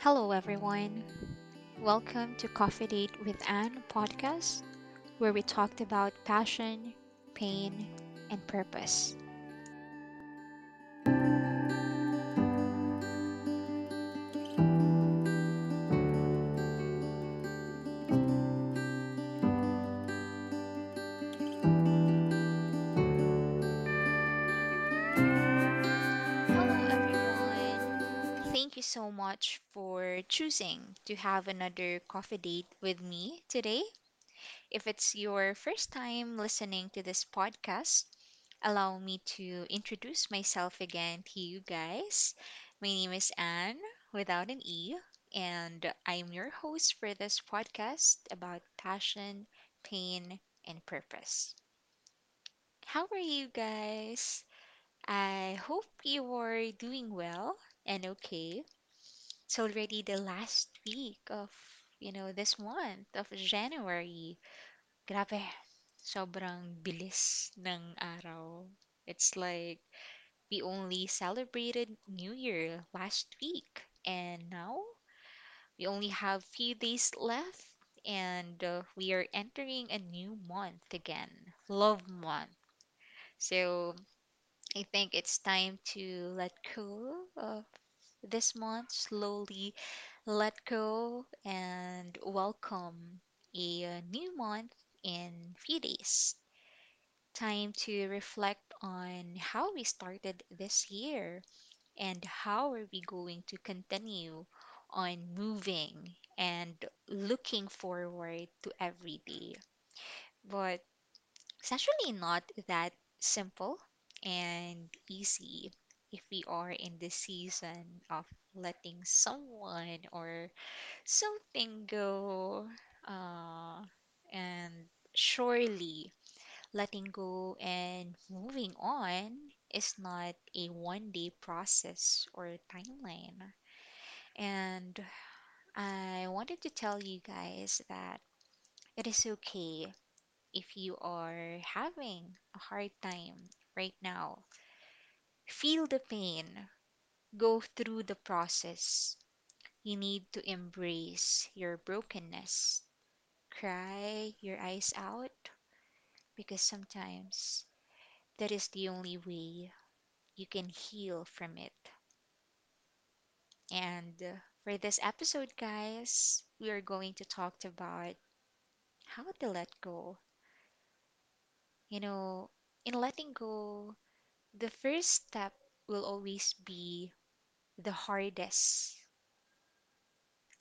Hello, everyone. Welcome to Coffee Date with Anne podcast, where we talked about passion, pain, and purpose. Thank you so much for choosing to have another coffee date with me today. If it's your first time listening to this podcast, allow me to introduce myself again to you guys. My name is Anne without an E, and I'm your host for this podcast about passion, pain, and purpose. How are you guys? I hope you are doing well and okay. It's already the last week of, you know, this month of January. Grabe, sobrang bilis ng araw. It's like we only celebrated New Year last week, and now we only have few days left, and uh, we are entering a new month again, Love Month. So I think it's time to let go of this month, slowly let go and welcome a uh, new month in few days. Time to reflect on how we started this year and how are we going to continue on moving and looking forward to every day. But it's actually not that simple and easy if we are in the season of letting someone or something go. Uh, and surely letting go and moving on is not a one day process or timeline. And I wanted to tell you guys that it is okay if you are having a hard time right now. Feel the pain, go through the process. You need to embrace your brokenness, cry your eyes out, because sometimes that is the only way you can heal from it. And for this episode, guys, we are going to talk about how to let go. You know, in letting go, the first step will always be the hardest.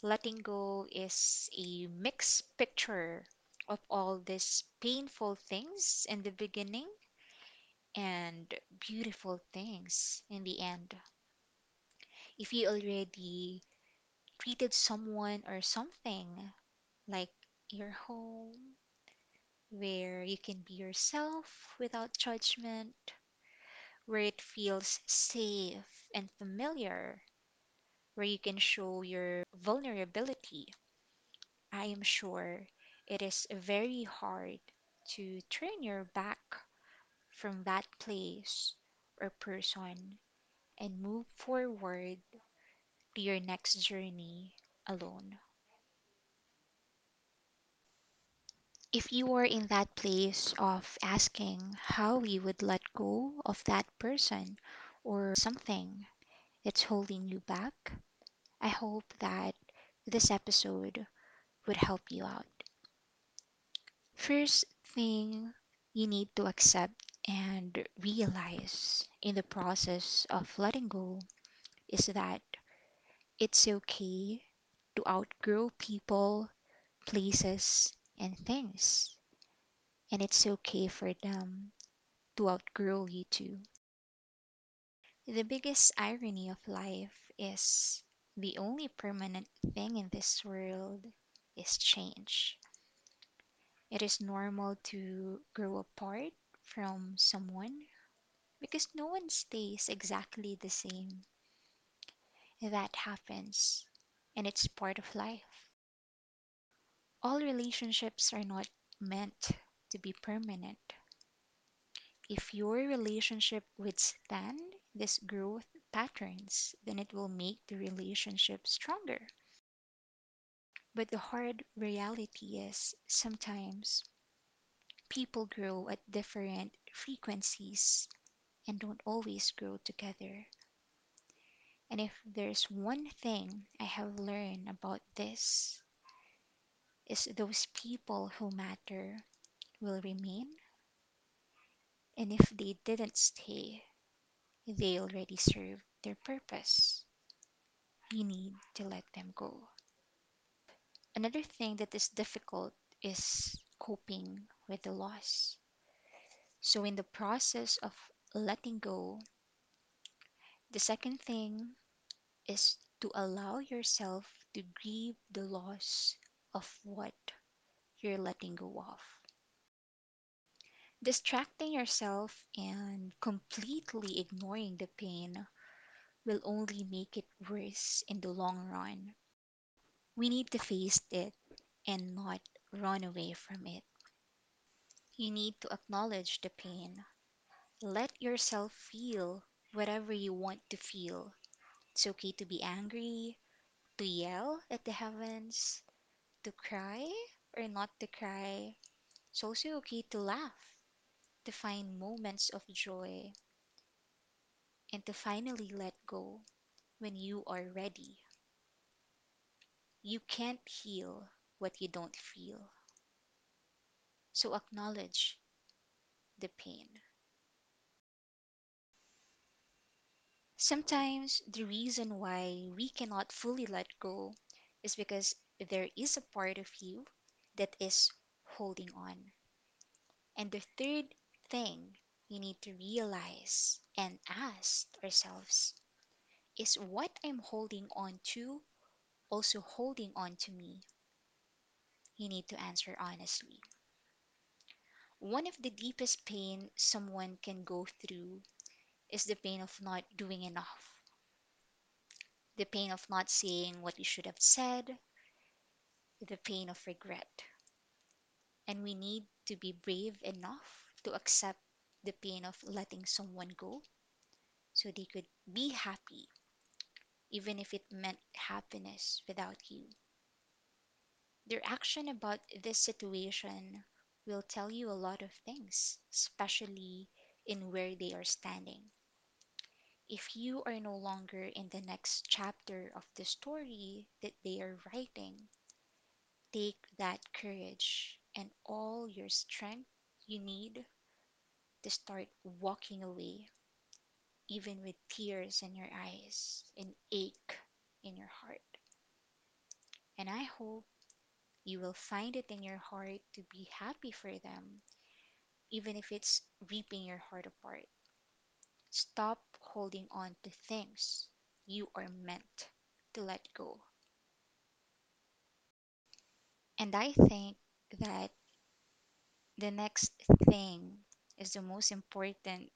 Letting go is a mixed picture of all these painful things in the beginning and beautiful things in the end. If you already treated someone or something like your home, where you can be yourself without judgment, where it feels safe and familiar, where you can show your vulnerability, I am sure it is very hard to turn your back from that place or person and move forward to your next journey alone. If you are in that place of asking how you would let go of that person or something that's holding you back, I hope that this episode would help you out. First thing you need to accept and realize in the process of letting go is that it's okay to outgrow people, places, and things. And it's okay for them to outgrow you too. The biggest irony of life is the only permanent thing in this world is change. It is normal to grow apart from someone because no one stays exactly the same. That happens, and it's part of life. All relationships are not meant to be permanent. If your relationship withstand this growth patterns, then it will make the relationship stronger. But the hard reality is sometimes people grow at different frequencies and don't always grow together. And if there's one thing I have learned about this, is those people who matter will remain, and if they didn't stay, they already served their purpose. You need to let them go. Another thing that is difficult is coping with the loss. So, in the process of letting go, the second thing is to allow yourself to grieve the loss of what you're letting go of. Distracting yourself and completely ignoring the pain will only make it worse in the long run. We need to face it and not run away from it. You need to acknowledge the pain. Let yourself feel whatever you want to feel. It's okay to be angry, to yell at the heavens, to cry or not to cry. It's also okay to laugh, to find moments of joy, and to finally let go when you are ready. You can't heal what you don't feel. So acknowledge the pain. Sometimes the reason why we cannot fully let go is because there is a part of you that is holding on. And the third thing we need to realize and ask ourselves is what I'm holding on to also holding on to me? You need to answer honestly. One of the deepest pain someone can go through is the pain of not doing enough, the pain of not saying what you should have said, the pain of regret. And we need to be brave enough to accept the pain of letting someone go so they could be happy, even if it meant happiness without you. Their action about this situation will tell you a lot of things, especially in where they are standing. If you are no longer in the next chapter of the story that they are writing, take that courage and all your strength you need to start walking away, even with tears in your eyes and ache in your heart. And I hope you will find it in your heart to be happy for them, even if it's ripping your heart apart. Stop holding on to things you are meant to let go. And I think that the next thing is the most important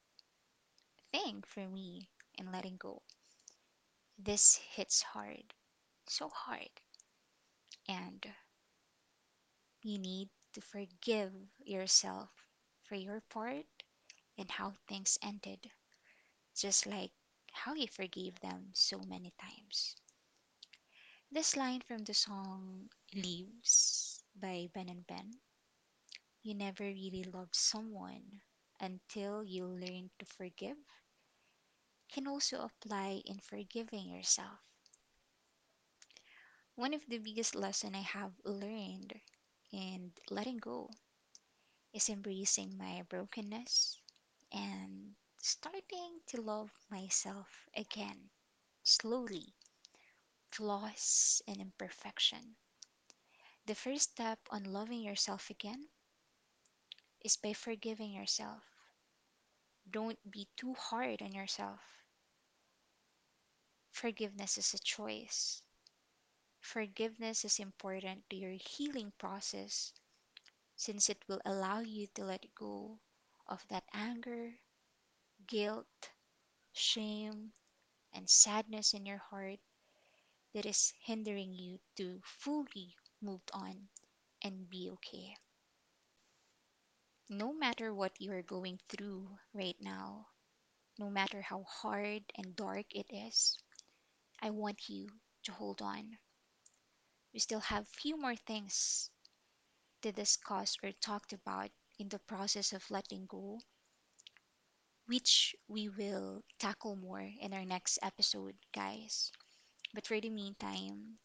thing for me in letting go. This hits hard, so hard. And you need to forgive yourself for your part and how things ended, just like how you forgave them so many times. This line from the song Leaves by Ben and Ben You never really loved someone until you learn to forgive can also apply in forgiving yourself. One of the biggest lessons I have learned in letting go is embracing my brokenness and starting to love myself again, slowly, flaws and imperfection. The first step on loving yourself again is by forgiving yourself. Don't be too hard on yourself. Forgiveness is a choice. Forgiveness is important to your healing process since it will allow you to let go of that anger, guilt, shame, and sadness in your heart that is hindering you to fully move on and be okay. No matter what you are going through right now, no matter how hard and dark it is. I want you to hold on. We still have few more things to discuss or talked about in the process of letting go, which we will tackle more in our next episode, guys. But for the meantime,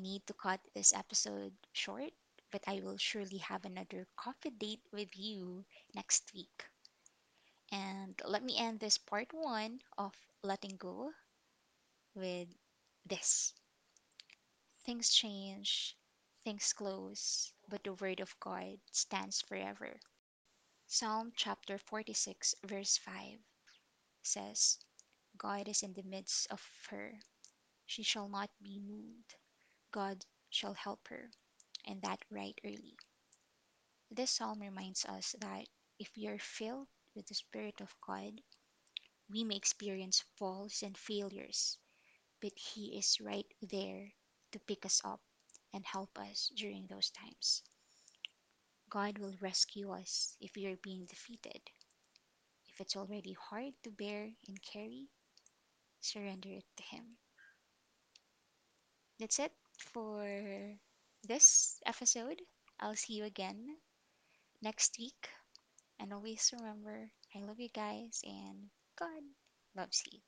Need to cut this episode short, but I will surely have another coffee date with you next week. And let me end this part one of letting go with this. Things change, things close, but the word of God stands forever. Psalm chapter 46, verse 5 says, God is in the midst of her. She shall not be moved. God shall help her, and that right early. This psalm reminds us that if we are filled with the Spirit of God, we may experience falls and failures, but He is right there to pick us up and help us during those times. God will rescue us if we are being defeated. If it's already hard to bear and carry, surrender it to Him. That's it for this episode. I'll see you again next week. And always remember, I love you guys and God loves you.